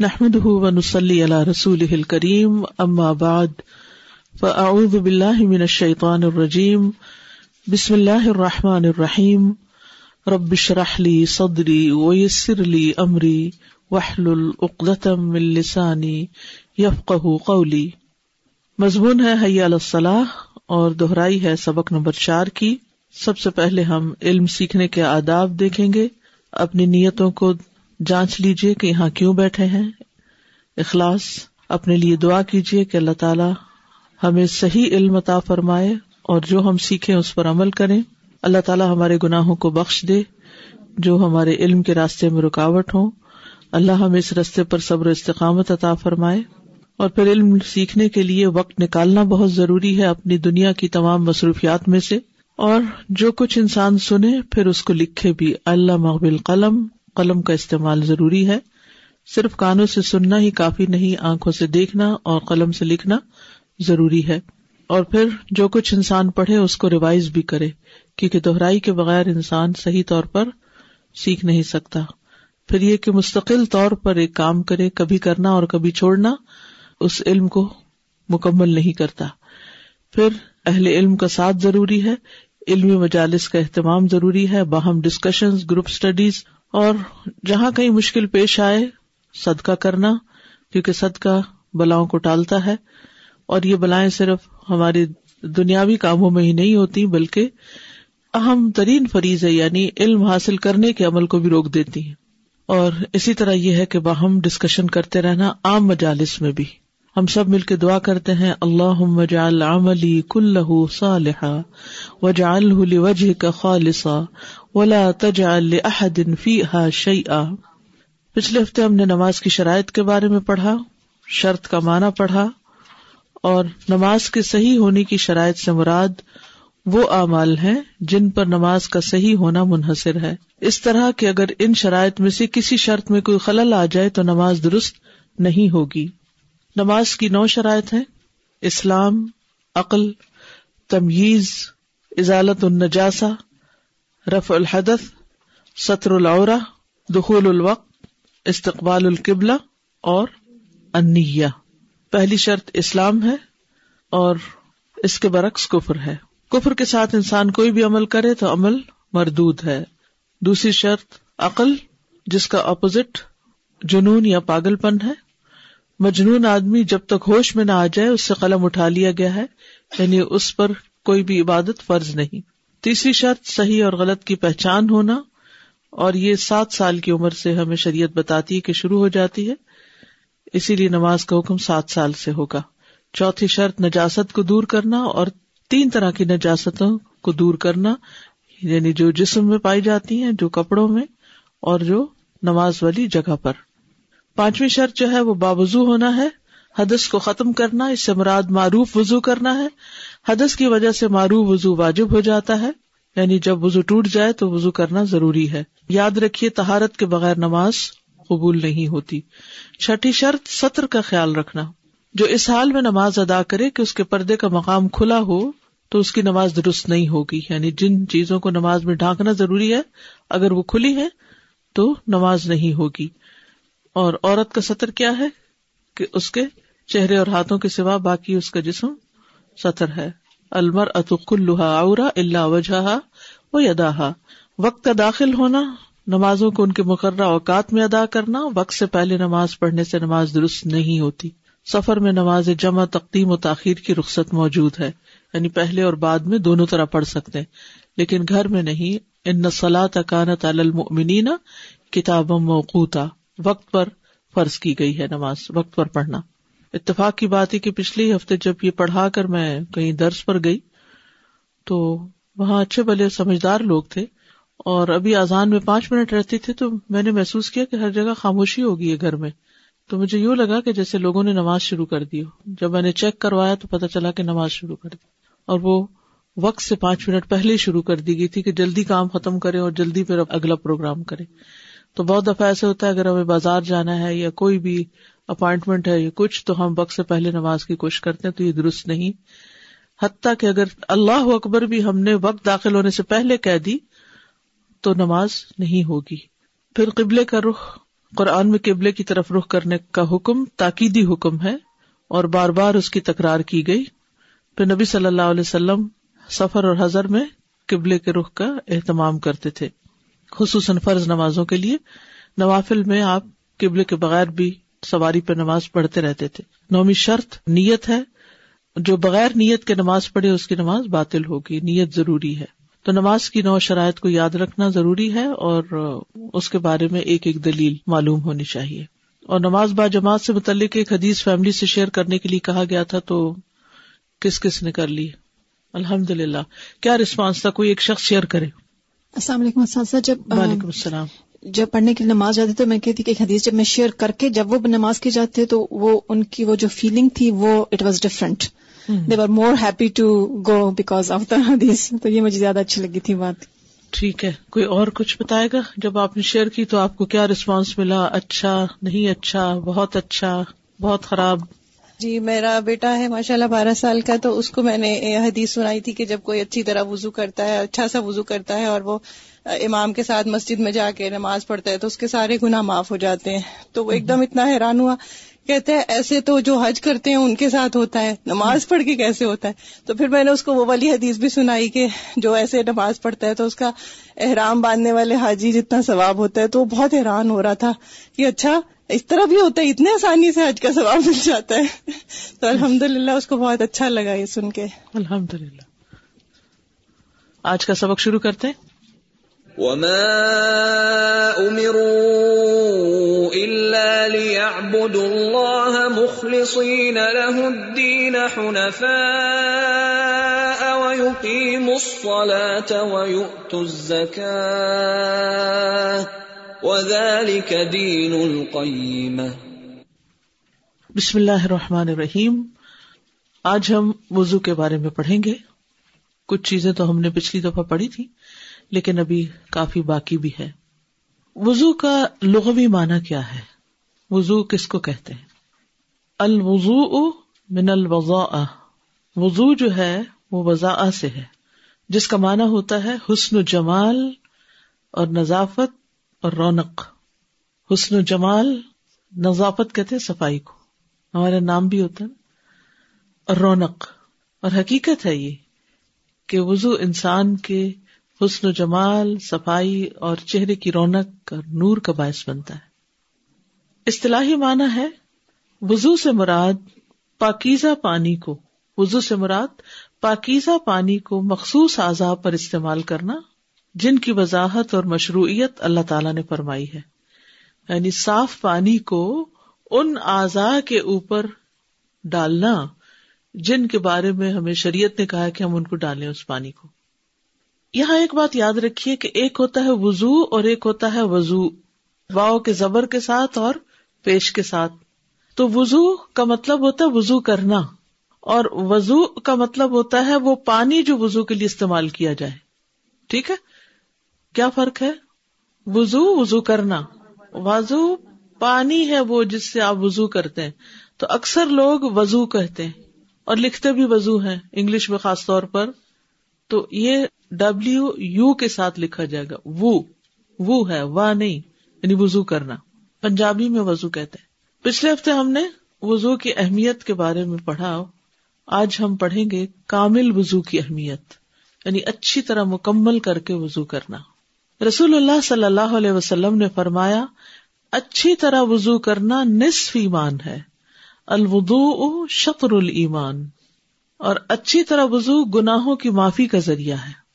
نحمد ونسلی علی رسول کریم اما بعد فاعوذ باللہ من الشیطان الرجیم بسم اللہ الرحمٰن الرحیم ربش رحلی صدری ویسر لی امری وحل العقدم السانی یفق قولی مضمون ہے حیا الصلاح اور دہرائی ہے سبق نمبر چار کی. سب سے پہلے ہم علم سیکھنے کے آداب دیکھیں گے، اپنی نیتوں کو جانچ لیجیے کہ یہاں کیوں بیٹھے ہیں۔ اخلاص، اپنے لیے دعا کیجیے کہ اللہ تعالیٰ ہمیں صحیح علم عطا فرمائے اور جو ہم سیکھیں اس پر عمل کریں۔ اللہ تعالیٰ ہمارے گناہوں کو بخش دے، جو ہمارے علم کے راستے میں رکاوٹ ہوں۔ اللہ ہمیں اس رستے پر صبر و استقامت عطا فرمائے۔ اور پھر علم سیکھنے کے لیے وقت نکالنا بہت ضروری ہے اپنی دنیا کی تمام مصروفیات میں سے۔ اور جو کچھ انسان سنے، پھر اس کو لکھے بھی۔ اللہ مغبل قلم قلم کا استعمال ضروری ہے۔ صرف کانوں سے سننا ہی کافی نہیں، آنکھوں سے دیکھنا اور قلم سے لکھنا ضروری ہے۔ اور پھر جو کچھ انسان پڑھے، اس کو ریوائز بھی کرے، کیونکہ دوہرائی کے بغیر انسان صحیح طور پر سیکھ نہیں سکتا۔ پھر یہ کہ مستقل طور پر ایک کام کرے، کبھی کرنا اور کبھی چھوڑنا، اس علم کو مکمل نہیں کرتا۔ پھر اہل علم کا ساتھ ضروری ہے، علمی مجالس کا اہتمام ضروری ہے، باہم ڈسکشن گروپ اسٹڈیز اور جہاں کہیں مشکل پیش آئے، صدقہ کرنا، کیونکہ صدقہ بلاؤں کو ٹالتا ہے، اور یہ بلائیں صرف ہماری دنیاوی کاموں میں ہی نہیں ہوتی، بلکہ اہم ترین فریض ہے یعنی علم حاصل کرنے کے عمل کو بھی روک دیتی ہیں۔ اور اسی طرح یہ ہے کہ باہم ڈسکشن کرتے رہنا عام مجالس میں بھی۔ ہم سب مل کے دعا کرتے ہیں اللہ وجعل عملی کلہ صالحا، وجعلہ لوجہ کا خالصا ولا تجعل لأحد فیہا شیئا پچھلے ہفتے ہم نے نماز کی شرائط کے بارے میں پڑھا، شرط کا معنی پڑھا، اور نماز کے صحیح ہونے کی شرائط سے مراد وہ اعمال ہیں جن پر نماز کا صحیح ہونا منحصر ہے۔ اس طرح کہ اگر ان شرائط میں سے کسی شرط میں کوئی خلل آ جائے تو نماز درست نہیں ہوگی۔ نماز کی نو شرائط ہے اسلام، عقل تمیز ازالت النجاسا رف الحدث سطر العورہ دخول الوقت، استقبال القبلہ اور انیہ پہلی شرط اسلام ہے اور اس کے برعکس کفر ہے۔ کفر کے ساتھ انسان کوئی بھی عمل کرے تو عمل مردود ہے۔ دوسری شرط، عقل، جس کا اپوزٹ جنون یا پاگل پن ہے۔ مجنون آدمی جب تک ہوش میں نہ آ جائے، اس سے قلم اٹھا لیا گیا ہے یعنی اس پر کوئی بھی عبادت فرض نہیں۔ تیسری شرط، صحیح اور غلط کی پہچان ہونا، اور یہ سات سال کی عمر سے ہمیں شریعت بتاتی ہے کہ شروع ہو جاتی ہے۔ اسی لیے نماز کا حکم سات سال سے ہوگا۔ چوتھی شرط، نجاست کو دور کرنا، اور تین طرح کی نجاستوں کو دور کرنا یعنی جو جسم میں پائی جاتی ہیں، جو کپڑوں میں، اور جو نماز والی جگہ پر۔ پانچویں شرط جو ہے، وہ باوضو ہونا ہے، حدث کو ختم کرنا، اس سے مراد معروف وضو کرنا ہے۔ حدث کی وجہ سے معروف وضو واجب ہو جاتا ہے یعنی جب وضو ٹوٹ جائے تو وضو کرنا ضروری ہے۔ یاد رکھیے تہارت کے بغیر نماز قبول نہیں ہوتی۔ چھٹی شرط سطر کا خیال رکھنا۔ جو اس حال میں نماز ادا کرے کہ اس کے پردے کا مقام کھلا ہو، تو اس کی نماز درست نہیں ہوگی۔ یعنی جن چیزوں کو نماز میں ڈھانکنا ضروری ہے، اگر وہ کھلی ہے تو نماز نہیں ہوگی۔ اور عورت کا سطر کیا ہے؟ کہ اس کے چہرے اور ہاتھوں کے سوا باقی اس کا جسم سطر ہے۔ المر اتک الحا اورا اللہ وجہ و یدا وقت کا داخل ہونا، نمازوں کو ان کے مقررہ اوقات میں ادا کرنا، وقت سے پہلے نماز پڑھنے سے نماز درست نہیں ہوتی۔ سفر میں نماز جمع، تقدیم و تاخیر کی رخصت موجود ہے۔ یعنی پہلے اور بعد میں دونوں طرح پڑھ سکتے لیکن گھر میں نہیں۔ ان نسلا تکانت المنینا کتاب موقوتا۔ وقت پر فرض کی گئی ہے نماز، وقت پر پڑھنا۔ اتفاق کی بات ہے کہ پچھلے ہفتے جب یہ پڑھا کر میں کہیں درس پر گئی، تو وہاں اچھے بھلے سمجھدار لوگ تھے اور ابھی آزان میں پانچ منٹ رہتے تھے تو میں نے محسوس کیا کہ ہر جگہ خاموشی ہوگی ہے گھر میں۔ تو مجھے یوں لگا کہ جیسے لوگوں نے نماز شروع کر دی ہو۔ جب میں نے چیک کروایا تو پتا چلا کہ نماز شروع کر دی۔ اور وہ وقت سے پانچ منٹ پہلے ہی شروع کر دی گئی تھی کہ جلدی کام ختم کرے اور جلدی پھر اگلا پروگرام کرے۔ تو بہت دفعہ ایسے ہوتا ہے اگر ہمیں بازار جانا ہے یا کوئی بھی اپوائنٹمنٹ ہے یا کچھ، تو ہم وقت سے پہلے نماز کی کوشش کرتے ہیں، تو یہ درست نہیں۔ حتیٰ کہ اگر اللہ اکبر بھی ہم نے وقت داخل ہونے سے پہلے کہہ دی، تو نماز نہیں ہوگی۔ پھر قبلے کا رخ، قرآن میں قبلے کی طرف رخ کرنے کا حکم تاکیدی حکم ہے اور بار بار اس کی تکرار کی گئی۔ پھر نبی صلی اللہ علیہ وسلم سفر اور حضر میں قبلے کے رخ کا اہتمام کرتے تھے، خصوصاً فرض نمازوں کے لیے۔ نوافل میں آپ قبلے کے بغیر بھی سواری پہ نماز پڑھتے رہتے تھے۔ نومی شرط نیت ہے۔ جو بغیر نیت کے نماز پڑھے اس کی نماز باطل ہوگی نیت ضروری ہے۔ تو نماز کی نو شرائط کو یاد رکھنا ضروری ہے اور اس کے بارے میں ایک ایک دلیل معلوم ہونی چاہیے۔ اور نماز با جماعت سے متعلق ایک حدیث فیملی سے شیئر کرنے کے لیے کہا گیا تھا تو کس کس نے کر لی؟ الحمد للہ کیا رسپانس تھا؟ کوئی ایک شخص شیئر کرے۔ السلام علیکم جب وعلیکم السلام۔ جب پڑھنے کی نماز جاتی تو میں کہتی کہ حدیث جب میں شیئر کر کے جب وہ نماز کی جاتے تو وہ ان کی وہ جو فیلنگ تھی وہ it was different they are more happy to go because of the حدیث تو یہ مجھے زیادہ اچھی لگی تھی بات. ٹھیک ہے. کوئی اور کچھ بتائے گا؟ جب آپ نے شیئر کی تو آپ کو کیا ریسپانس ملا؟ اچھا نہیں اچھا بہت اچھا بہت خراب. جی میرا بیٹا ہے ماشاء اللہ بارہ سال کا تو اس کو میں نے حدیث سنائی تھی کہ جب کوئی اچھی طرح وضو کرتا ہے اچھا سا وضو کرتا ہے اور وہ امام کے ساتھ مسجد میں جا کے نماز پڑھتا ہے تو اس کے سارے گناہ معاف ہو جاتے ہیں۔ تو وہ ایک دم اتنا حیران ہوا۔ کہتے ہیں ایسے تو جو حج کرتے ہیں ان کے ساتھ ہوتا ہے۔ نماز پڑھ کے کیسے ہوتا ہے؟ تو پھر میں نے اس کو وہ والی حدیث بھی سنائی کہ جو ایسے نماز پڑھتا ہے تو اس کا احرام باندھنے والے حاجی جتنا ثواب ہوتا ہے تو وہ بہت حیران ہو رہا تھا کہ اچھا اس طرح بھی ہوتا ہے، اتنے آسانی سے حج کا ثواب مل جاتا ہے۔ تو الحمد للہ اس کو بہت اچھا لگا یہ سن کے۔ الحمد للہ آج کا سبق شروع کرتے وما امروا الا ليعبدوا الله مخلصين له الدين حنفاء ويقيموا الصلاه ويؤتوا الزكاه وذلك دين القيمه بسم اللہ الرحمن الرحیم۔ آج ہم وضو کے بارے میں پڑھیں گے۔ کچھ چیزیں تو ہم نے پچھلی دفعہ پڑھی تھی۔ لیکن ابھی کافی باقی بھی ہے۔ وضو کا لغوی معنی کیا ہے؟ وضو کس کو کہتے ہیں؟ الوضو من الوضاء۔ وضو جو ہے وہ وضاء سے ہے، جس کا معنی ہوتا ہے حسن و جمال اور نظافت اور رونق۔ حسن و جمال نظافت کہتے ہیں صفائی کو، ہمارا نام بھی ہوتا ہے۔ اور رونق، اور حقیقت ہے یہ کہ وضو انسان کے حسن و جمال، صفائی اور چہرے کی رونق اور نور کا باعث بنتا ہے۔ اصطلاحی معنی ہے، وضو سے مراد پاکیزہ پانی کو، وضو سے مراد پاکیزہ پانی کو مخصوص اعضاء پر استعمال کرنا، جن کی وضاحت اور مشروعیت اللہ تعالی نے فرمائی ہے۔ یعنی صاف پانی کو ان اعضاء کے اوپر ڈالنا، جن کے بارے میں ہمیں شریعت نے کہا کہ ہم ان کو ڈالیں اس پانی کو۔ یہاں ایک بات یاد رکھیے کہ ایک ہوتا ہے وضو اور ایک ہوتا ہے وضو، واؤ کے زبر کے ساتھ اور پیش کے ساتھ۔ تو وضو کا مطلب ہوتا ہے وضو کرنا، اور وضو کا مطلب ہوتا ہے وہ پانی جو وضو کے لیے استعمال کیا جائے۔ ٹھیک ہے؟ کیا فرق ہے؟ وزو وزو کرنا۔ وضو پانی ہے وہ جس سے آپ وزو کرتے ہیں۔ تو اکثر لوگ وزو کہتے ہیں اور لکھتے بھی وزو ہیں انگلش میں خاص طور پر۔ تو یہ ڈبلو یو کے ساتھ لکھا جائے گا۔ وہ وہ ہے واہ نہیں یعنی وزو کرنا۔ پنجابی میں وزو کہتے ہیں۔ پچھلے ہفتے ہم نے وزو کی اہمیت کے بارے میں پڑھا۔ آج ہم پڑھیں گے کامل وزو کی اہمیت یعنی اچھی طرح مکمل کر کے وزو کرنا۔ رسول اللہ صلی اللہ علیہ وسلم نے فرمایا، اچھی طرح وضو کرنا نصف ایمان ہے۔ الودو شطر المان اور اچھی طرح وضو گناہوں کی معافی کا ذریعہ ہے۔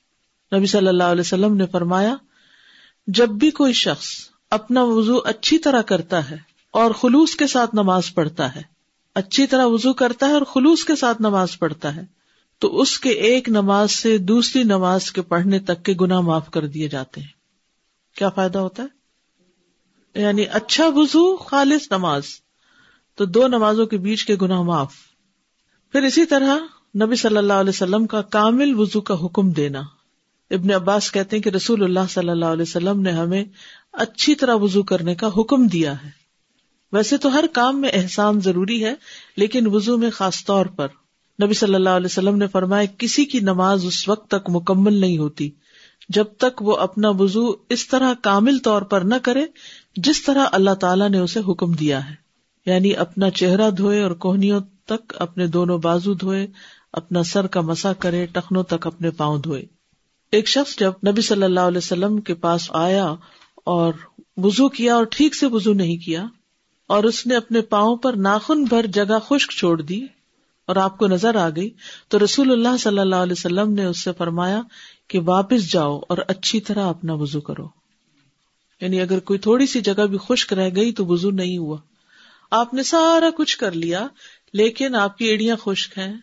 نبی صلی اللہ علیہ وسلم نے فرمایا، جب بھی کوئی شخص اپنا وضو اچھی طرح کرتا ہے اور خلوص کے ساتھ نماز پڑھتا ہے، اچھی طرح وضو کرتا ہے اور خلوص کے ساتھ نماز پڑھتا ہے، تو اس کے ایک نماز سے دوسری نماز کے پڑھنے تک کے گنا معاف کر دیے جاتے ہیں۔ کیا فائدہ ہوتا ہے؟ یعنی اچھا وزو خالص نماز، تو دو نمازوں کے بیچ کے گناہ معاف۔ پھر اسی طرح نبی صلی اللہ علیہ وسلم کا کامل وزو کا حکم دینا۔ ابن عباس کہتے ہیں کہ رسول اللہ صلی اللہ علیہ وسلم نے ہمیں اچھی طرح وزو کرنے کا حکم دیا ہے۔ ویسے تو ہر کام میں احسان ضروری ہے، لیکن وزو میں خاص طور پر نبی صلی اللہ علیہ وسلم نے فرمایا کسی کی نماز اس وقت تک مکمل نہیں ہوتی، جب تک وہ اپنا وضو اس طرح کامل طور پر نہ کرے، جس طرح اللہ تعالیٰ نے اسے حکم دیا ہے۔ یعنی اپنا چہرہ دھوئے اور کوہنیوں تک اپنے دونوں بازو دھوئے، اپنا سر کا مسا کرے، ٹخنوں تک اپنے پاؤں دھوئے۔ ایک شخص جب نبی صلی اللہ علیہ وسلم کے پاس آیا اور وزو کیا اور ٹھیک سے وزو نہیں کیا اور اس نے اپنے پاؤں پر ناخن بھر جگہ خشک چھوڑ دی اور آپ کو نظر آ گئی، تو رسول اللہ صلی اللہ علیہ وسلم نے اس سے فرمایا کہ واپس جاؤ اور اچھی طرح اپنا وزو کرو۔ یعنی اگر کوئی تھوڑی سی جگہ بھی خشک رہ گئی تو وزو نہیں ہوا۔ آپ نے سارا کچھ کر لیا، لیکن آپ کی ایڑیاں خشک ہیں۔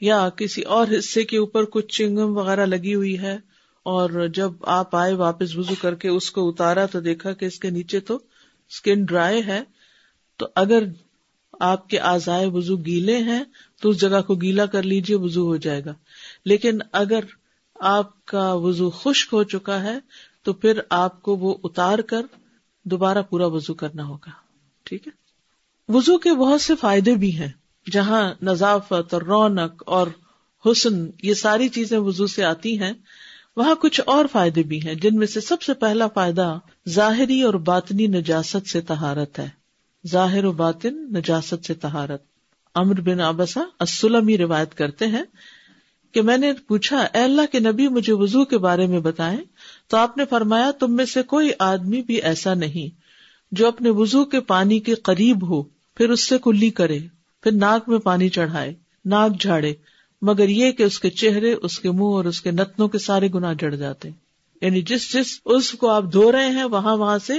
یا کسی اور حصے کے اوپر کچھ چنگم وغیرہ لگی ہوئی ہے اور جب آپ آئے واپس وزو کر کے اس کو اتارا تو دیکھا کہ اس کے نیچے تو اسکن ڈرائی ہے، تو اگر آپ کے آزائے وزو گیلے ہیں تو اس جگہ کو گیلا کر لیجیے وزو ہو جائے گا۔ لیکن اگر آپ کا وزو خشک ہو چکا ہے تو پھر آپ کو وہ اتار کر دوبارہ پورا وزو کرنا ہوگا۔ ٹھیک ہے؟ وزو کے بہت سے فائدے بھی ہیں۔ جہاں نظافت اور رونق اور حسن، یہ ساری چیزیں وزو سے آتی ہیں، وہاں کچھ اور فائدے بھی ہیں، جن میں سے سب سے پہلا فائدہ ظاہری اور باطنی نجاست سے تہارت ہے۔ ظاہر و باطن نجاست سے تہارت امر بن آبسا اسلم روایت کرتے ہیں کہ میں نے پوچھا، اے اللہ کے نبی مجھے وزو کے بارے میں بتائیں، تو آپ نے فرمایا، تم میں سے کوئی آدمی بھی ایسا نہیں جو اپنے وزو کے پانی کے قریب ہو، پھر اس سے کلی کرے۔ پھر ناک میں پانی چڑھائے، ناک جھاڑے، مگر یہ کہ اس کے چہرے، اس کے منہ اور اس کے نتنوں کے سارے گنا جڑ جاتے۔ یعنی جس جس اس کو آپ دھو رہے ہیں، وہاں وہاں سے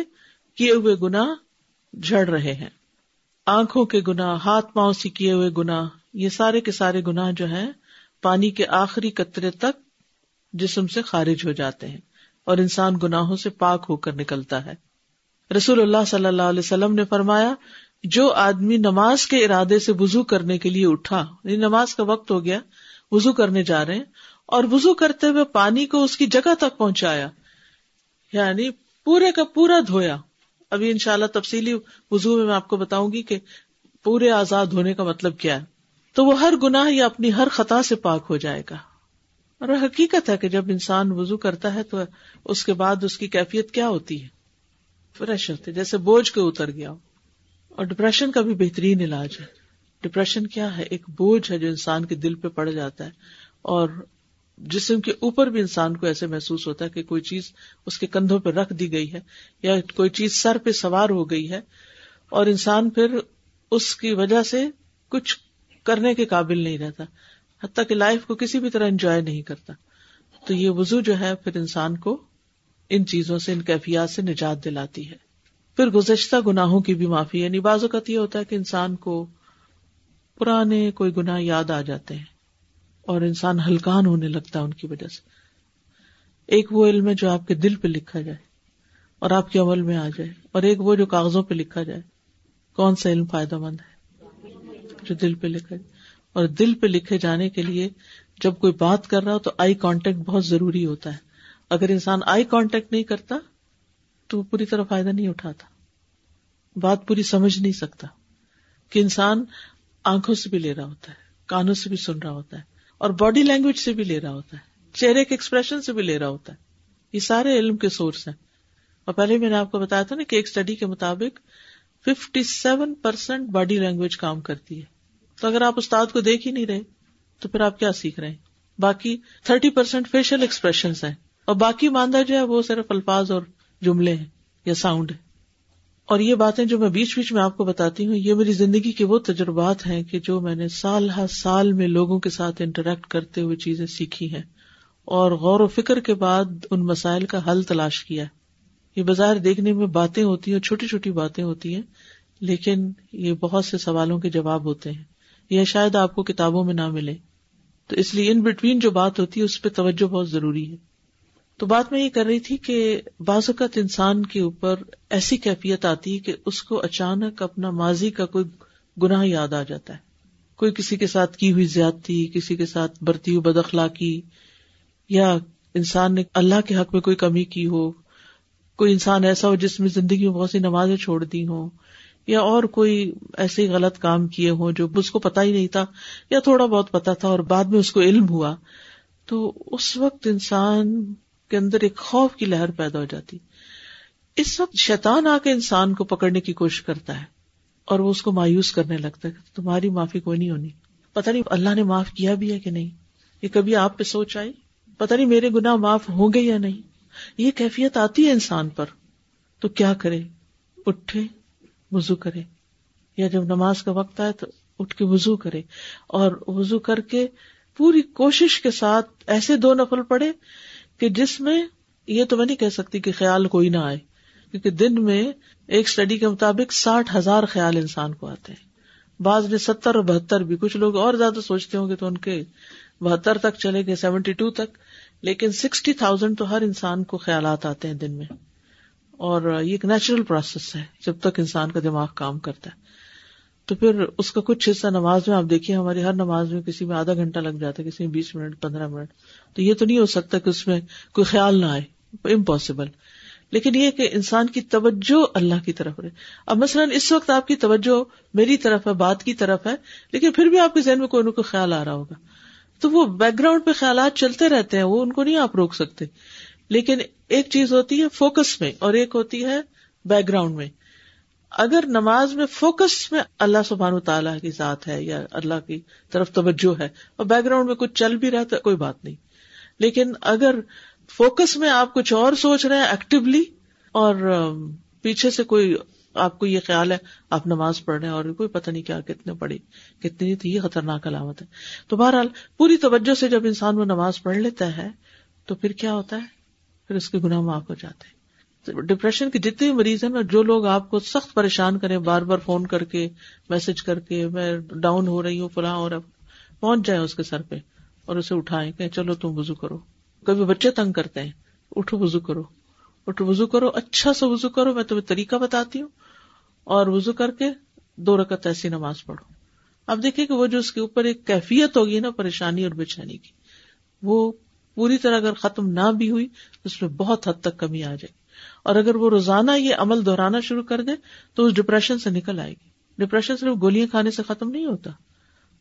کیے ہوئے گنا جڑ رہے ہیں۔ آنکھوں کے گنا ہاتھ پاؤں سے کیے ہوئے گنا یہ سارے کے سارے گنا جو ہیں، پانی کے آخری قطرے تک جسم سے خارج ہو جاتے ہیں اور انسان گناہوں سے پاک ہو کر نکلتا ہے۔ رسول اللہ صلی اللہ علیہ وسلم نے فرمایا جو آدمی نماز کے ارادے سے وزو کرنے کے لیے اٹھا یعنی نماز کا وقت ہو گیا وزو کرنے جا رہے ہیں، اور وزو کرتے ہوئے پانی کو اس کی جگہ تک پہنچایا یعنی پورے کا پورا دھویا۔ ابھی ان شاء اللہ تفصیلی وزو میں میں آپ کو بتاؤں گی کہ پورے آزاد ہونے کا مطلب کیا ہے۔ تو وہ ہر گناہ یا اپنی ہر خطا سے پاک ہو جائے گا۔ اور حقیقت ہے کہ جب انسان وزو کرتا ہے تو اس کے بعد اس کی کیفیت کیا ہوتی ہے؟ فریش ہوتے، جیسے بوجھ کے اتر گیا ہو۔ اور ڈپریشن کا بھی بہترین علاج ہے۔ ڈپریشن کیا ہے؟ ایک بوجھ ہے جو انسان کے دل پہ پڑ جاتا ہے اور جسم کے اوپر بھی انسان کو ایسے محسوس ہوتا ہے کہ کوئی چیز اس کے کندھوں پہ رکھ دی گئی ہے یا کوئی چیز سر پہ سوار ہو گئی ہے اور انسان پھر اس کی وجہ سے کچھ کرنے کے قابل نہیں رہتا، حتیٰ کہ لائف کو کسی بھی طرح انجوائے نہیں کرتا۔ تو یہ وزو جو ہے پھر انسان کو ان چیزوں سے، ان کیفیات سے نجات دلاتی ہے۔ پھر گزشتہ گناہوں کی بھی معافی یعنی بعض اوقات یہ ہوتا ہے کہ انسان کو پرانے کوئی گناہ یاد آ جاتے ہیں اور انسان ہلکان ہونے لگتا ہے ان کی وجہ سے۔ ایک وہ علم ہے جو آپ کے دل پہ لکھا جائے اور آپ کے عمل میں آ جائے اور ایک وہ جو کاغذوں پہ لکھا جائے۔ کون سا علم فائدہ مند ہے؟ جو دل پہ لکھا جائے۔ اور دل پہ لکھے جانے کے لیے جب کوئی بات کر رہا ہو تو آئی کانٹیکٹ بہت ضروری ہوتا ہے۔ اگر انسان آئی کانٹیکٹ نہیں کرتا تو پوری طرح فائدہ نہیں اٹھاتا۔ بات پوری سمجھ نہیں سکتا کہ انسان آنکھوں سے بھی لے رہا ہوتا ہے، کانوں سے بھی سن رہا ہوتا ہے، اور باڈی لینگویج سے بھی لے رہا ہوتا ہے، چہرے کے ایکسپریشن سے بھی لے رہا ہوتا ہے۔ یہ سارے علم کے سورس ہیں۔ اور پہلے میں نے آپ کو بتایا تھا نا کہ ایک اسٹڈی کے مطابق fifty seven percent body language کام کرتی ہے۔ تو اگر آپ استاد کو دیکھ ہی نہیں رہے، تو پھر آپ کیا سیکھ رہے ہیں؟ باقی تھرٹی پرسینٹ فیشیل ایکسپریشن ہیں۔ اور باقی ماندہ جو ہے وہ صرف الفاظ اور جملے ہیں یا ساؤنڈ ہے اور یہ باتیں جو میں بیچ بیچ میں آپ کو بتاتی ہوں، یہ میری زندگی کے وہ تجربات ہیں کہ جو میں نے سال ہر سال میں لوگوں کے ساتھ انٹریکٹ کرتے ہوئے چیزیں سیکھی ہیں۔ اور غور و فکر کے بعد ان مسائل کا حل تلاش کیا یہ بظاہر دیکھنے میں باتیں ہوتی ہیں چھوٹی چھوٹی باتیں ہوتی ہیں، لیکن یہ بہت سے سوالوں کے جواب ہوتے ہیں۔ یہ شاید آپ کو کتابوں میں نہ ملے۔ تو اس لیے ان بٹوین جو بات ہوتی ہے، اس پہ توجہ بہت ضروری ہے۔ تو بات میں یہ کر رہی تھی کہ بعض اوقات انسان کے اوپر ایسی کیفیت آتی ہے کہ اس کو اچانک اپنا ماضی کا کوئی گناہ یاد آ جاتا ہے۔ کوئی کسی کے ساتھ کی ہوئی زیادتی کسی کے ساتھ برتی ہوئی بدخلاقی یا انسان نے اللہ کے حق میں کوئی کمی کی ہو، کوئی انسان ایسا ہو جس میں زندگی میں بہت سی نمازیں چھوڑ دی ہوں، یا اور کوئی ایسے غلط کام کیے ہوں جو اس کو پتا ہی نہیں تھا، یا تھوڑا بہت پتا تھا اور بعد میں اس کو علم ہوا۔ تو اس وقت انسان کے اندر ایک خوف کی لہر پیدا ہو جاتی۔ اس وقت شیطان آ کے انسان کو پکڑنے کی کوشش کرتا ہے اور وہ اس کو مایوس کرنے لگتا ہے تمہاری معافی کوئی نہیں ہونی۔ پتہ نہیں اللہ نے معاف کیا بھی ہے کہ نہیں۔ یہ کبھی آپ پہ سوچ آئی؟ پتہ نہیں میرے گناہ معاف ہوں گے یا نہیں۔ یہ کیفیت آتی ہے انسان پر۔ تو کیا کرے؟ اٹھے وزو کرے۔ یا جب نماز کا وقت آئے تو اٹھ کے وزو کرے۔ اور وزو کر کے پوری کوشش کے ساتھ ایسے دو نفل پڑے کہ جس میں یہ تو میں نہیں کہہ سکتی کہ خیال کوئی نہ آئے، کیونکہ دن میں ایک اسٹڈی کے مطابق ساٹھ ہزار خیال انسان کو آتے ہیں۔ بعض نے ستر اور بہتر بھی، کچھ لوگ اور زیادہ سوچتے ہوں گے تو ان کے بہتر تک چلے گئے سیونٹی ٹو تک۔ لیکن سکسٹی تھاؤزینڈ تو ہر انسان کو خیالات آتے ہیں دن میں۔ اور یہ ایک نیچرل پروسیس ہے، جب تک انسان کا دماغ کام کرتا ہے۔ تو پھر اس کا کچھ حصہ نماز میں، آپ دیکھیے ہماری ہر نماز میں کسی میں آدھا گھنٹہ لگ جاتا ہے، کسی میں بیس منٹ، پندرہ منٹ۔ تو یہ تو نہیں ہو سکتا کہ اس میں کوئی خیال نہ آئے امپاسبل لیکن یہ کہ انسان کی توجہ اللہ کی طرف رہے۔ اب مثلاً اس وقت آپ کی توجہ میری طرف ہے، بات کی طرف ہے، لیکن پھر بھی آپ کے ذہن میں کوئی نہ کوئی خیال آ رہا ہوگا۔ تو وہ بیک گراؤنڈ پہ خیالات چلتے رہتے ہیں، وہ ان کو نہیں آپ روک سکتے۔ لیکن ایک چیز ہوتی ہے فوکس میں، اور ایک ہوتی ہے بیک گراؤنڈ میں۔ اگر نماز میں فوکس میں اللہ سبحان تعالیٰ کی ذات ہے یا اللہ کی طرف توجہ ہے اور بیک گراؤنڈ میں کچھ چل بھی رہا تو کوئی بات نہیں۔ لیکن اگر فوکس میں آپ کچھ اور سوچ رہے ہیں ایکٹیولی اور پیچھے سے کوئی آپ کو یہ خیال ہے آپ نماز پڑھ رہے ہیں اور کوئی پتہ نہیں کیا کتنے پڑھی، کتنی تھی، یہ خطرناک علامت ہے۔ تو بہرحال پوری توجہ سے جب انسان وہ نماز پڑھ لیتا ہے تو پھر کیا ہوتا ہے؟ پھر اس کے گناہ معاف ہو جاتے ہیں۔ ڈپریشن کے جتنے مریض ہیں نا، جو لوگ آپ کو سخت پریشان کریں، بار بار فون کر کے میسج کر کے، میں ڈاؤن ہو رہی ہوں، فلاں اور پہنچ جائیں اس کے سر پہ اور اسے اٹھائیں کہ چلو تم وزو کرو۔ کبھی بچے تنگ کرتے ہیں، اٹھو وزو کرو۔ اٹھو وزو کرو اچھا سا وزو کرو، میں تمہیں طریقہ بتاتی ہوں۔ اور وزو کر کے دو رکعت ایسی نماز پڑھو۔ اب دیکھیں کہ وہ جو اس کے اوپر ایک کیفیت ہوگی نا، پریشانی اور بےچانی کی، وہ پوری طرح اگر ختم نہ بھی ہوئی تو اس میں بہت حد تک کمی آ جائے گی۔ اور اگر وہ روزانہ یہ عمل دہرانا شروع کر دے تو اس ڈپریشن سے نکل آئے گی۔ ڈپریشن صرف گولیاں کھانے سے ختم نہیں ہوتا۔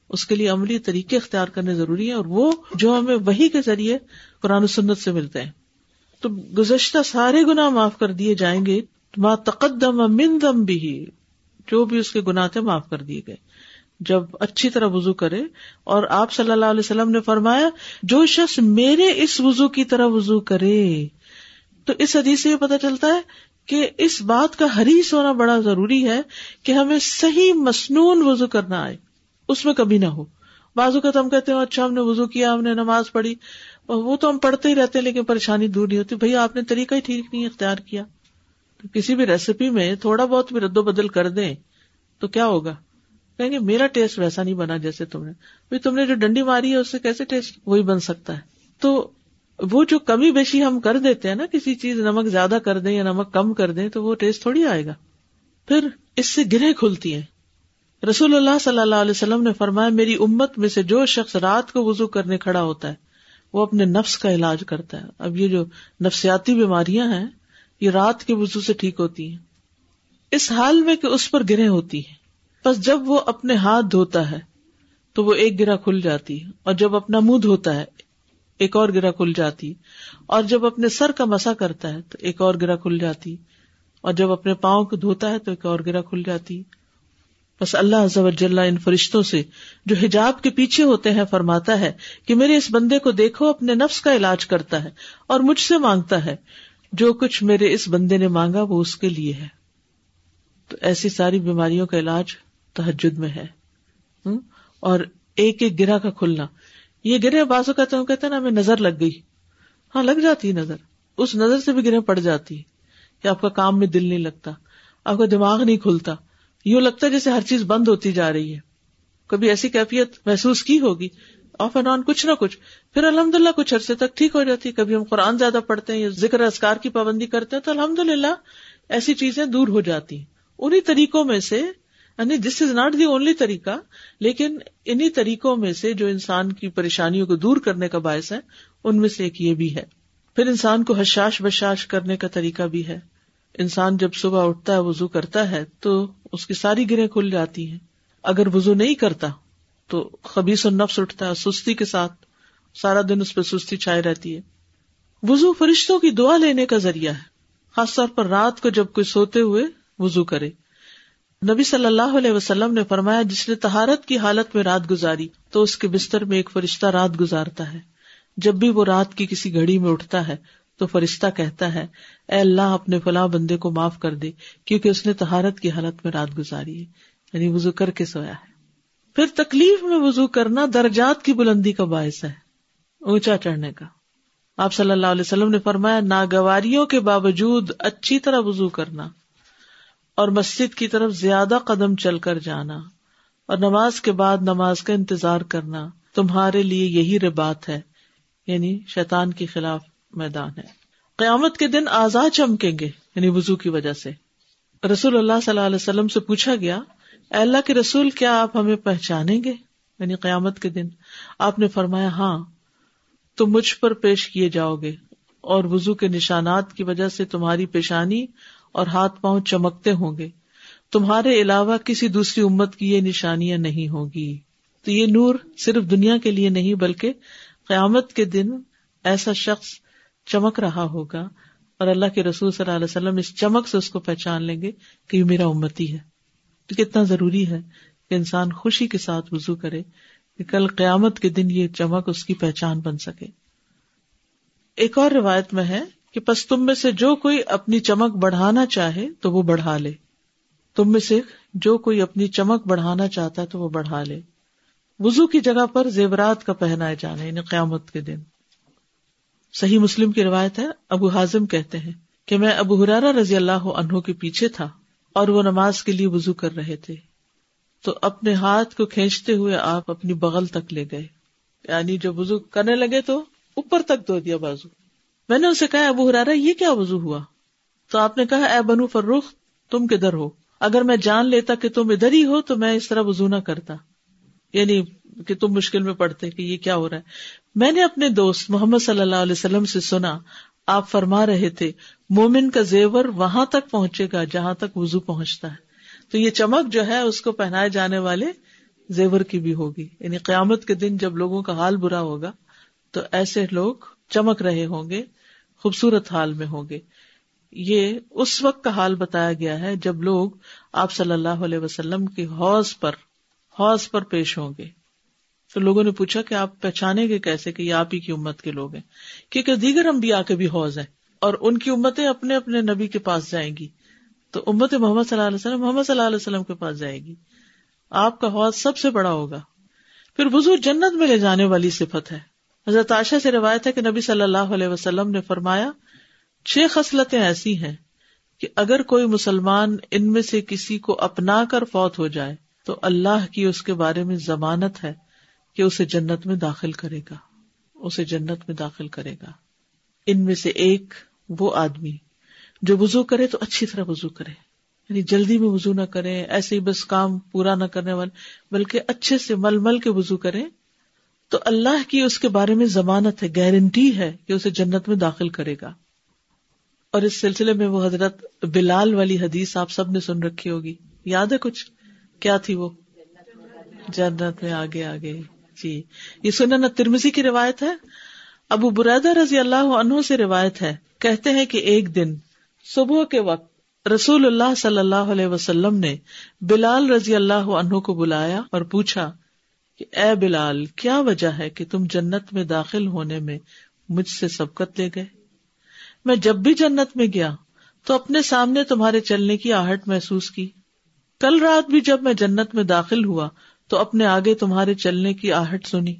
اس کے لیے عملی طریقے اختیار کرنے ضروری ہے اور وہ جو ہمیں وہی کے ذریعے قرآن و سنت سے ملتے ہیں۔ تو گزشتہ سارے گنا معاف کر دیے جائیں گے۔ ما تقدم من دم بھی جو بھی اس کے گناہ تھے معاف کر دیے گئے۔ جب اچھی طرح وزو کرے اور آپ صلی اللہ علیہ وسلم نے فرمایا، جو شخص میرے اس وزو کی طرح وزو کرے تو اس حدیث سے یہ پتا چلتا ہے کہ اس بات کا حریص ہونا بڑا ضروری ہے کہ ہمیں صحیح مصنون وزو کرنا آئے۔ اس میں کبھی نہ ہو۔ بازو کا تو ہم کہتے ہیں اچھا ہم نے وزو کیا، ہم نے نماز پڑھی۔ وہ تو ہم پڑھتے ہی رہتے لیکن پریشانی دور نہیں ہوتی۔ بھائی آپ نے طریقہ ہی ٹھیک نہیں اختیار کیا۔ تو کسی بھی ریسیپی میں تھوڑا بہت بھی رد و بدل کر دیں تو کیا ہوگا؟ کہیں گے، میرا ٹیسٹ ویسا نہیں بنا جیسے تم نے۔ تم نے جو ڈنڈی ماری ہے، اس سے کیسے ٹیسٹ وہی بن سکتا ہے؟ تو وہ جو کمی بیشی ہم کر دیتے ہیں نا، کسی چیز نمک زیادہ کر دیں یا نمک کم کر دیں، تو وہ ٹیسٹ تھوڑی آئے گا۔ پھر اس سے گرہ کھلتی ہیں۔ رسول اللہ صلی اللہ علیہ وسلم نے فرمایا، میری امت میں سے جو شخص رات کو وضو کرنے کھڑا ہوتا ہے، وہ اپنے نفس کا علاج کرتا ہے۔ اب یہ جو نفسیاتی بیماریاں ہیں، یہ رات کے وضو سے ٹھیک ہوتی ہیں۔ اس حال میں کہ اس پر گرہ ہوتی ہے بس جب وہ اپنے ہاتھ دھوتا ہے، تو وہ ایک گرا کھل جاتی ہے۔ اور جب اپنا منہ دھوتا ہے ایک اور گرا کھل جاتی اور جب اپنے سر کا مسا کرتا ہے تو ایک اور گرا کھل جاتی اور جب اپنے پاؤں کو دھوتا ہے تو ایک اور گرا کھل جاتی بس اللہ ان فرشتوں سے جو حجاب کے پیچھے ہوتے ہیں فرماتا ہے کہ میرے اس بندے کو دیکھو، اپنے نفس کا علاج کرتا ہے اور مجھ سے مانگتا ہے۔ جو کچھ میرے اس بندے نے مانگا وہ اس کے لیے ہے۔ تو ایسی ساری بیماریوں کا علاج تحجد میں ہے۔ اور ایک ایک گرا کا کھلنا۔ یہ گرے بازو کہتے ہیں کہتے ہیں نا، ہمیں نظر لگ گئی۔ ہاں لگ جاتی نظر۔ اس نظر سے بھی گرے پڑ جاتی کہ آپ کا کام میں دل نہیں لگتا، آپ کا دماغ نہیں کھلتا۔ یوں لگتا ہے جیسے ہر چیز بند ہوتی جا رہی ہے۔ کبھی ایسی کیفیت محسوس کی ہوگی، آف اینڈ آن، کچھ نہ کچھ۔ پھر الحمد للہ کچھ عرصے تک ٹھیک ہو جاتی کبھی ہم قرآن زیادہ پڑھتے ہیں یا ذکر اسکار کی پابندی کرتے ہیں، تو الحمد للہ ایسی چیزیں دور ہو جاتی ہیں۔ انہیں طریقوں میں سے یعنی دس از ناٹ دی اونلی طریقہ، لیکن انہیں طریقوں میں سے جو انسان کی پریشانیوں کو دور کرنے کا باعث ہے، ان میں سے ایک یہ بھی ہے۔ پھر انسان کو حشاش بشاش کرنے کا طریقہ بھی ہے۔ انسان جب صبح اٹھتا ہے وزو کرتا ہے، تو اس کی ساری گریں کھل جاتی ہیں۔ اگر وزو نہیں کرتا، تو خبیص و نفس اٹھتا ہے، سستی کے ساتھ سارا دن اس پہ سستی چھائے رہتی ہے۔ وزو فرشتوں کی دعا لینے کا ذریعہ ہے، خاص طور پر رات کو جب کوئی سوتے ہوئے وضو کرے۔ نبی صلی اللہ علیہ وسلم نے فرمایا، جس نے تہارت کی حالت میں رات گزاری، تو اس کے بستر میں ایک فرشتہ رات گزارتا ہے۔ جب بھی وہ رات کی کسی گھڑی میں اٹھتا ہے، تو فرشتہ کہتا ہے، اے اللہ، اپنے فلاں بندے کو معاف کر دے، کیونکہ اس نے تہارت کی حالت میں رات گزاری ہے۔ یعنی وضو کر کے سویا ہے۔ پھر تکلیف میں وضو کرنا درجات کی بلندی کا باعث ہے، اونچا چڑھنے کا۔ آپ صلی اللہ علیہ وسلم نے فرمایا، ناگواریوں کے باوجود اچھی طرح وضو کرنا۔ اور مسجد کی طرف زیادہ قدم چل کر جانا اور نماز کے بعد نماز کا انتظار کرنا تمہارے لیے یہی ربات ہے یعنی شیطان کے خلاف میدان ہے۔ قیامت کے دن آزاد چمکیں گے یعنی وزو کی وجہ سے۔ رسول اللہ صلی اللہ علیہ وسلم سے پوچھا گیا، اے اللہ کے رسول، کیا آپ ہمیں پہچانیں گے؟ یعنی قیامت کے دن۔ آپ نے فرمایا ہاں تم مجھ پر پیش کیے جاؤ گے اور وزو کے نشانات کی وجہ سے تمہاری پیشانی اور ہاتھ پاؤں چمکتے ہوں گے۔ تمہارے علاوہ کسی دوسری امت کی یہ نشانیاں نہیں ہوگی۔ تو یہ نور صرف دنیا کے لیے نہیں بلکہ قیامت کے دن ایسا شخص چمک رہا ہوگا اور اللہ کے رسول صلی اللہ علیہ وسلم اس چمک سے اس کو پہچان لیں گے کہ یہ میرا امتی ہے۔ تو کتنا ضروری ہے کہ انسان خوشی کے ساتھ وضو کرے کہ کل قیامت کے دن یہ چمک اس کی پہچان بن سکے۔ ایک اور روایت میں ہے کہ پس تم میں سے جو کوئی اپنی چمک بڑھانا چاہے تو وہ بڑھا لے۔ تم میں سے جو کوئی اپنی چمک بڑھانا چاہتا ہے تو وہ بڑھا لے۔ وزو کی جگہ پر زیورات کا پہنا جانا یعنی قیامت کے دن۔ صحیح مسلم کی روایت ہے، ابو ہاضم کہتے ہیں کہ میں ابو حرارا رضی اللہ عنہ کے پیچھے تھا اور وہ نماز کے لیے وزو کر رہے تھے۔ تو اپنے ہاتھ کو کھینچتے ہوئے آپ اپنی بغل تک لے گئے۔ یعنی جب وزو کرنے لگے تو اوپر تک دھو دیا بازو۔ میں نے اسے کہا ابو حرارا یہ کیا وزو ہوا؟ تو آپ نے کہا، اے بنو فروخ، تم کدھر ہو؟ اگر میں جان لیتا کہ تم ادھر ہی ہو، تو میں اس طرح وزو نہ کرتا. یعنی کہ تم مشکل میں پڑتے کہ یہ کیا ہو رہا ہے۔ میں نے اپنے دوست محمد صلی اللہ علیہ وسلم سے سنا، آپ فرما رہے تھے، مومن کا زیور وہاں تک پہنچے گا جہاں تک وزو پہنچتا ہے۔ تو یہ چمک جو ہے، اس کو پہنائے جانے والے زیور کی بھی ہوگی۔ یعنی قیامت کے دن جب لوگوں کا حال برا ہوگا، تو ایسے لوگ چمک رہے ہوں گے۔ خوبصورت حال میں ہوں گے۔ یہ اس وقت کا حال بتایا گیا ہے جب لوگ آپ صلی اللہ علیہ وسلم کی حوض پر حوض پر پیش ہوں گے۔ تو لوگوں نے پوچھا کہ آپ پہچانے گے کیسے کہ یہ آپ ہی کی امت کے لوگ ہیں؟ کیونکہ دیگر انبیاء کے بھی حوض ہیں اور ان کی امتیں اپنے اپنے نبی کے پاس جائیں گی۔ تو امت محمد صلی اللہ علیہ وسلم محمد صلی اللہ علیہ وسلم کے پاس جائے گی۔ آپ کا حوض سب سے بڑا ہوگا۔ پھر وزو جنت میں لے جانے والی صفت ہے۔ حضرت عائشہ سے روایت ہے کہ نبی صلی اللہ علیہ وسلم نے فرمایا، چھ خصلتیں ایسی ہیں کہ اگر کوئی مسلمان ان میں سے کسی کو اپنا کر فوت ہو جائے تو اللہ کی اس کے بارے میں ضمانت ہے کہ اسے جنت میں داخل کرے گا۔ اسے جنت میں داخل کرے گا۔ ان میں سے ایک وہ آدمی جو وزو کرے تو اچھی طرح وزو کرے۔ یعنی جلدی میں وزو نہ کرے، ایسے ہی بس کام پورا نہ کرنے والے، بلکہ اچھے سے مل مل کے وزو کرے۔ تو اللہ کی اس کے بارے میں ضمانت ہے گارنٹی ہے کہ اسے جنت میں داخل کرے گا۔ اور اس سلسلے میں وہ حضرت بلال والی حدیث آپ سب نے سن رکھی ہوگی۔ یاد ہے کچھ؟ کیا تھی وہ؟ جنت میں آگے آگے۔ جی۔ یہ سنن ترمزی کی روایت ہے۔ ابو برادہ رضی اللہ عنہ سے روایت ہے۔ کہتے ہیں کہ ایک دن صبح کے وقت رسول اللہ صلی اللہ علیہ وسلم نے بلال رضی اللہ عنہ کو بلایا اور پوچھا کہ اے بلال، کیا وجہ ہے کہ تم جنت میں داخل ہونے میں مجھ سے سبقت لے گئے؟ میں جب بھی جنت میں گیا تو اپنے سامنے تمہارے چلنے کی آہٹ محسوس کی۔ کل رات بھی جب میں جنت میں داخل ہوا تو اپنے آگے تمہارے چلنے کی آہٹ سنی۔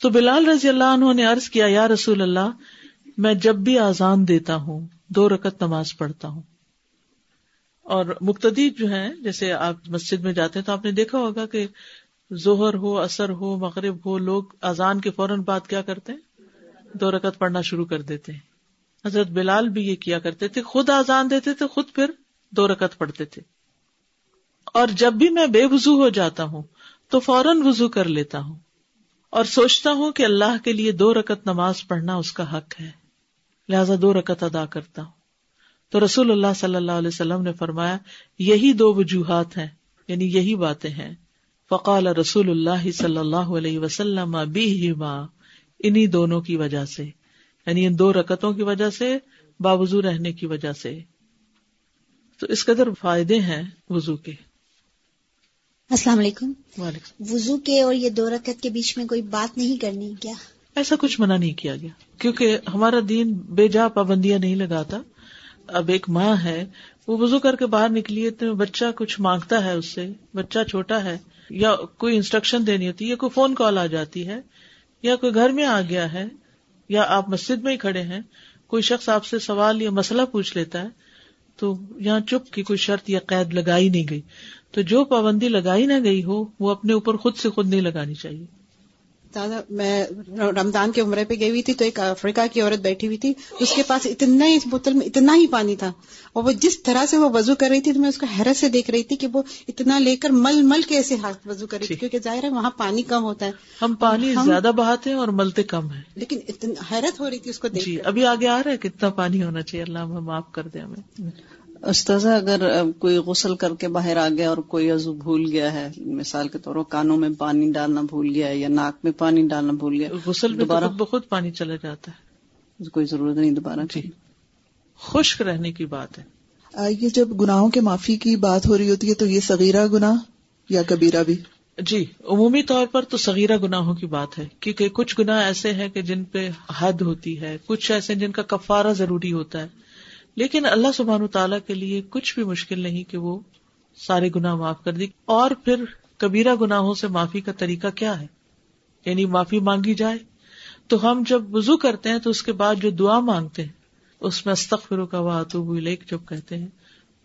تو بلال رضی اللہ عنہ نے عرض کیا، یا رسول اللہ، میں جب بھی آزان دیتا ہوں، دو رکت نماز پڑھتا ہوں۔ اور مقتدی جو ہیں، جیسے آپ مسجد میں جاتے ہیں تو آپ نے دیکھا ہوگا کہ ظہر ہو اثر ہو، مغرب ہو، لوگ آزان کے فوراً بعد کیا کرتے ہیں؟ دو رکت پڑھنا شروع کر دیتے ہیں۔ حضرت بلال بھی یہ کیا کرتے تھے، خود آزان دیتے تھے، خود پھر دو رکت پڑھتے تھے۔ اور جب بھی میں بے وضو ہو جاتا ہوں تو فوراً وضو کر لیتا ہوں۔ اور سوچتا ہوں کہ اللہ کے لیے دو رکت نماز پڑھنا اس کا حق ہے۔ لہذا دو رکت ادا کرتا ہوں۔ تو رسول اللہ صلی اللہ علیہ وسلم نے فرمایا، یہی دو وجوہات ہیں یعنی یہی باتیں ہیں فقال رسول اللہ صلی اللہ علیہ وسلم انہیں دونوں کی وجہ سے یعنی ان دو رکتوں کی وجہ سے باوضو رہنے کی وجہ سے۔ تو اس قدر فائدے ہیں وضو کے۔ السلام علیکم۔ وعلیکم۔ وضو کے اور یہ دو رکعت کے بیچ میں کوئی بات نہیں کرنی کیا؟ ایسا کچھ منع نہیں کیا گیا کیونکہ ہمارا دین بے جا پابندیاں نہیں لگاتا۔ اب ایک ماں ہے وہ وضو کر کے باہر نکلی ہے تو بچہ کچھ مانگتا ہے اس سے بچہ چھوٹا ہے یا کوئی انسٹرکشن دینی ہوتی ہے، یا کوئی فون کال آ جاتی ہے، یا کوئی گھر میں آ گیا ہے، یا آپ مسجد میں ہی کھڑے ہیں، کوئی شخص آپ سے سوال یا مسئلہ پوچھ لیتا ہے، تو یہاں چپ کی کوئی شرط یا قید لگائی نہیں گئی۔ تو جو پابندی لگائی نہ گئی ہو، وہ اپنے اوپر خود سے خود نہیں لگانی چاہیے۔ دادا میں رمضان کے عمرے پہ گئی ہوئی تھی تو ایک افریقہ کی عورت بیٹھی ہوئی تھی اس کے پاس اتنا ہی اس بوتل میں اتنا ہی پانی تھا اور وہ جس طرح سے وہ وضو کر رہی تھی تو میں اس کو حیرت سے دیکھ رہی تھی کہ وہ اتنا لے کر مل مل کے ایسے ہاتھ وضو کر رہی تھی کیونکہ ظاہر ہے وہاں پانی کم ہوتا ہے۔ ہم پانی زیادہ بہاتے ہیں اور ملتے کم ہیں۔ لیکن حیرت ہو رہی تھی اس کو دیکھ جی ابھی آگے آ رہا ہے کتنا پانی ہونا چاہیے اللہ ہمیں معاف کر دے ہمیں۔ استاذہ اگر کوئی غسل کر کے باہر آ گیا اور کوئی عزو بھول گیا ہے مثال کے طور پر کانوں میں پانی ڈالنا بھول گیا ہے یا ناک میں پانی ڈالنا بھول گیا غسل میں دوبارہ تو بہت پانی چلا جاتا ہے۔ کوئی ضرورت نہیں دوبارہ جی۔ خشک رہنے کی بات ہے۔ یہ جب گناہوں کے معافی کی بات ہو رہی ہوتی ہے تو یہ صغیرہ گناہ یا کبیرہ بھی؟ جی عمومی طور پر تو صغیرہ گناہوں کی بات ہے کیونکہ کچھ گناہ ایسے ہیں کہ جن پہ حد ہوتی ہے کچھ ایسے جن کا کفارہ ضروری ہوتا ہے۔ لیکن اللہ سبحان تعالیٰ کے لیے کچھ بھی مشکل نہیں کہ وہ سارے گناہ معاف کر دی۔ اور پھر کبیرہ گناہوں سے معافی کا طریقہ کیا ہے؟ یعنی معافی مانگی جائے۔ تو ہم جب وضو کرتے ہیں تو اس کے بعد جو دعا مانگتے ہیں، اس میں استخر کا وات لیک جب کہتے ہیں،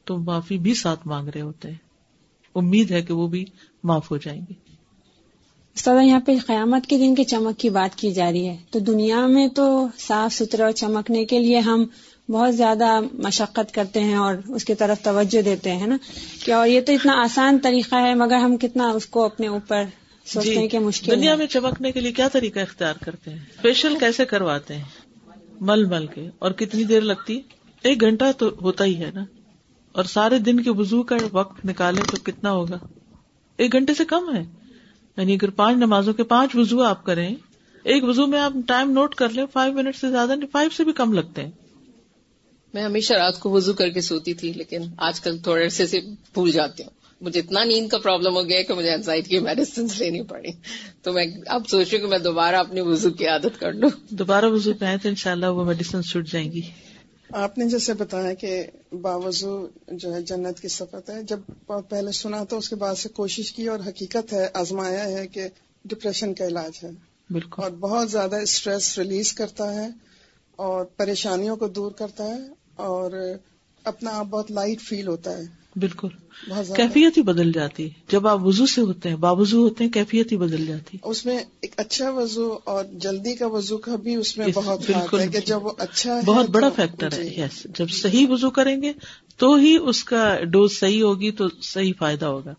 تو معافی بھی ساتھ مانگ رہے ہوتے ہیں۔ امید ہے کہ وہ بھی معاف ہو جائیں گے۔ سدا یہاں پہ قیامت کے دن کے چمک کی بات کی جا رہی ہے۔ تو دنیا میں تو صاف ستھرا چمکنے کے لیے ہم بہت زیادہ مشقت کرتے ہیں اور اس کی طرف توجہ دیتے ہیں نا؟ کہ اور یہ تو اتنا آسان طریقہ ہے مگر ہم کتنا اس کو اپنے اوپر سوچتے ہیں کہ مشکل دنیا میں چمکنے کے لیے کیا طریقہ اختیار کرتے ہیں؟ فیشل کیسے کرواتے ہیں؟ مل مل کے۔ اور کتنی دیر لگتی؟ ایک گھنٹہ تو ہوتا ہی ہے نا۔ اور سارے دن کے وضو کا وقت نکالے تو کتنا ہوگا؟ ایک گھنٹے سے کم ہے۔ یعنی اگر پانچ نمازوں کے پانچ وضو آپ کریں ایک وضو میں آپ ٹائم نوٹ کر لیں فائیو منٹ سے زیادہ نہیں فائیو سے بھی کم لگتے ہیں۔ میں ہمیشہ رات کو وضو کر کے سوتی تھی لیکن آج کل تھوڑے عرصے سے بھول جاتی ہوں۔ مجھے اتنا نیند کا پرابلم ہو گیا کہ مجھے انزائٹی کی میڈیسن لینی پڑی۔ تو میں اب سوچ رہی ہوں کہ میں دوبارہ اپنی وضو کی عادت کر لوں۔ دوبارہ وضو پہ تو ان شاء اللہ وہ میڈیسن چھٹ جائیں گی۔ آپ نے جیسے بتایا کہ باوضو جو ہے جنت کی سفت ہے جب پہلے سنا تو اس کے بعد سے کوشش کی اور حقیقت ہے آزمایا ہے کہ ڈپریشن کا علاج ہے۔ بالکل۔ اور بہت زیادہ اسٹریس ریلیز کرتا ہے اور پریشانیوں کو دور کرتا ہے اور اپنا آپ بہت لائٹ فیل ہوتا ہے۔ بالکل۔ کیفیت ہی بدل جاتی۔ ہے جب آپ وضو سے ہوتے ہیں باوضو ہوتے ہیں کیفیت ہی بدل جاتی۔ ہے اس میں ایک اچھا وضو اور جلدی کا وضو کا بھی اس میں بہت بالکل ہے کہ جب وہ اچھا بہت بڑا فیکٹر ہے جی۔ یس جب صحیح وضو کریں گے تو ہی اس کا ڈوز صحیح ہوگی تو صحیح فائدہ ہوگا۔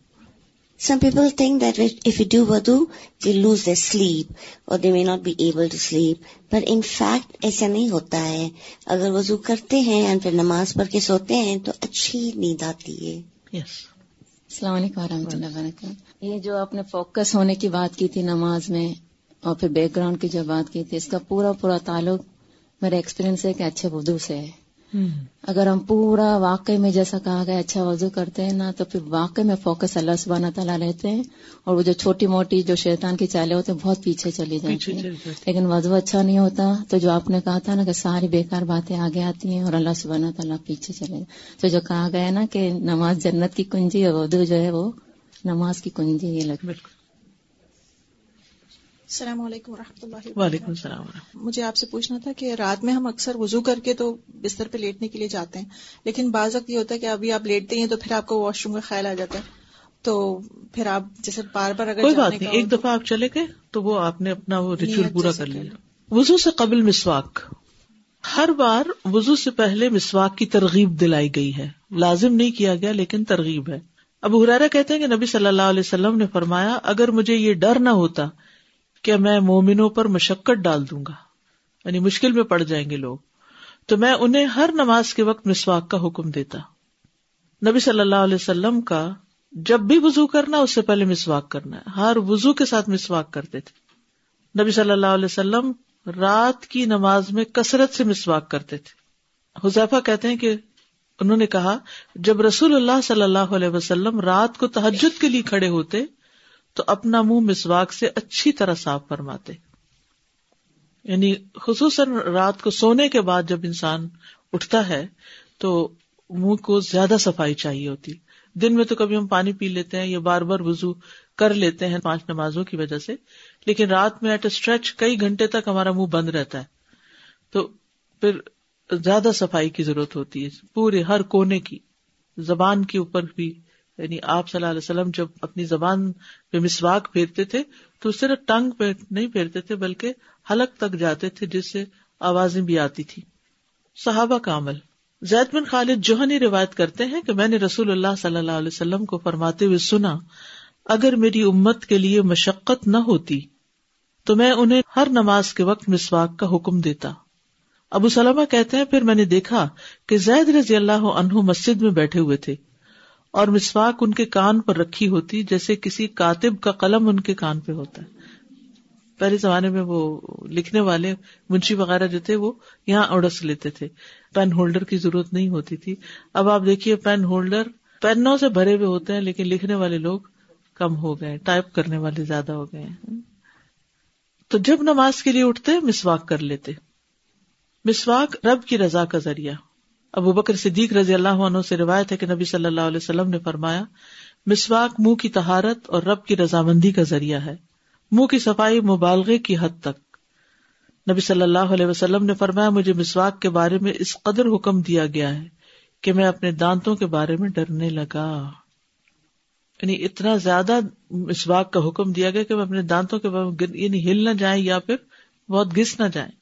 Some people think that if you do wudu, they lose their sleep or they may not be able to sleep. But in fact, ایسا نہیں ہوتا ہے اگر وضو کرتے ہیں اور پھر نماز پڑھ کے سوتے ہیں تو اچھی نیند آتی ہے السلام علیکم ورحمۃ اللہ وبرکاتہ یہ جو آپ نے فوکس ہونے کی بات کی تھی نماز میں اور پھر بیک گراؤنڈ کی جو بات کی تھی اس کا پورا پورا تعلق میرا ایکسپیرینس ہے کہ اچھے وضو سے ہے اگر ہم پورا واقعی میں جیسا کہا گیا اچھا وضو کرتے ہیں نا تو پھر واقعی میں فوکس اللہ سبحانہ تعالیٰ رہتے ہیں اور وہ جو چھوٹی موٹی جو شیطان کی چالیں ہوتے ہیں بہت پیچھے چلی جاتی ہیں۔ لیکن وضو اچھا نہیں ہوتا تو جو آپ نے کہا تھا نا کہ ساری بیکار باتیں آگے آتی ہیں اور اللہ سبحانہ تعالیٰ پیچھے چلے جاتے تو جو کہا گیا نا کہ نماز جنت کی کنجی اور وضو جو ہے وہ نماز کی کنجی یہ لگ بالکل۔ السلام علیکم و رحمۃ اللہ وعلیکم السلام ورحمۃ مجھے آپ سے پوچھنا تھا کہ رات میں ہم اکثر وضو کر کے تو بستر پہ لیٹنے کے لیے جاتے ہیں لیکن بعض وقت یہ ہوتا ہے کہ ابھی آپ لیٹتے ہیں تو پھر آپ کو واش روم کا خیال آ جاتا ہے۔ تو پھر آپ جیسے بار بار اگر کوئی بات نہیں ایک دفعہ آپ چلے گئے تو وہ آپ نے اپنا وہ ریچول پورا کر لیا۔ وضو سے قبل مسواک۔ ہر بار وضو سے پہلے مسواک کی ترغیب دلائی گئی ہے۔ لازم نہیں کیا گیا لیکن ترغیب ہے۔ ابو ہرارا کہتے ہیں کہ نبی صلی اللہ علیہ وسلم نے فرمایا اگر مجھے یہ ڈر نہ ہوتا کہ میں مومنوں پر مشقت ڈال دوں گا یعنی مشکل میں پڑ جائیں گے لوگ، تو میں انہیں ہر نماز کے وقت مسواک کا حکم دیتا۔ نبی صلی اللہ علیہ وسلم کا جب بھی وضو کرنا، اس سے پہلے مسواک کرنا ہے۔ ہر وضو کے ساتھ مسواک کرتے تھے۔ نبی صلی اللہ علیہ وسلم رات کی نماز میں کثرت سے مسواک کرتے تھے۔ حذیفہ کہتے ہیں کہ انہوں نے کہا، جب رسول اللہ صلی اللہ علیہ وسلم رات کو تحجد کے لیے کھڑے ہوتے تو اپنا منہ مسواک سے اچھی طرح صاف فرماتے۔ یعنی خصوصاً رات کو سونے کے بعد جب انسان اٹھتا ہے تو منہ کو زیادہ صفائی چاہیے ہوتی۔ دن میں تو کبھی ہم پانی پی لیتے ہیں یا بار بار وزو کر لیتے ہیں پانچ نمازوں کی وجہ سے، لیکن رات میں ایٹ اسٹریچ کئی گھنٹے تک ہمارا منہ بند رہتا ہے۔ تو پھر زیادہ صفائی کی ضرورت ہوتی ہے، پورے ہر کونے کی، زبان کے اوپر بھی۔ یعنی آپ صلی اللہ علیہ وسلم جب اپنی زبان پہ مسواک پھیرتے تھے تو صرف ٹنگ پہ نہیں پھیرتے تھے بلکہ حلق تک جاتے تھے جس سے آوازیں بھی آتی تھی صحابہ کا عمل۔ زید بن خالد جوہنی روایت کرتے ہیں کہ میں نے رسول اللہ صلی اللہ علیہ وسلم کو فرماتے ہوئے سنا، اگر میری امت کے لیے مشقت نہ ہوتی تو میں انہیں ہر نماز کے وقت مسواک کا حکم دیتا۔ ابو سلمہ کہتے ہیں، پھر میں نے دیکھا کہ زید رضی اللہ عنہ مسجد میں بیٹھے ہوئے تھے۔ اور مسواک ان کے کان پر رکھی ہوتی، جیسے کسی کاتب کا قلم ان کے کان پہ ہوتا۔ ہے پہلے زمانے میں وہ لکھنے والے منشی وغیرہ جو تھے، وہ یہاں اڑس لیتے تھے۔ پین ہولڈر کی ضرورت نہیں ہوتی تھی۔ اب آپ دیکھیے، پین ہولڈر پینوں سے بھرے ہوئے ہوتے ہیں، لیکن لکھنے والے لوگ کم ہو گئے، ٹائپ کرنے والے زیادہ ہو گئے تو جب نماز کے لیے اٹھتے، مسواک کر لیتے۔ مسواک رب کی رضا کا ذریعہ۔ ابو بکر صدیق رضی اللہ عنہ سے روایت ہے کہ نبی صلی اللہ علیہ وسلم نے فرمایا، مسواک منہ کی تہارت اور رب کی رضامندی کا ذریعہ ہے۔ منہ کی صفائی مبالغے کی حد تک۔ نبی صلی اللہ علیہ وسلم نے فرمایا، مجھے مسواک کے بارے میں اس قدر حکم دیا گیا ہے کہ میں اپنے دانتوں کے بارے میں ڈرنے لگا۔ یعنی اتنا زیادہ مسواک کا حکم دیا گیا کہ میں اپنے دانتوں کے بارے میں یعنی ہل نہ جائیں یا پھر بہت گس نہ جائیں۔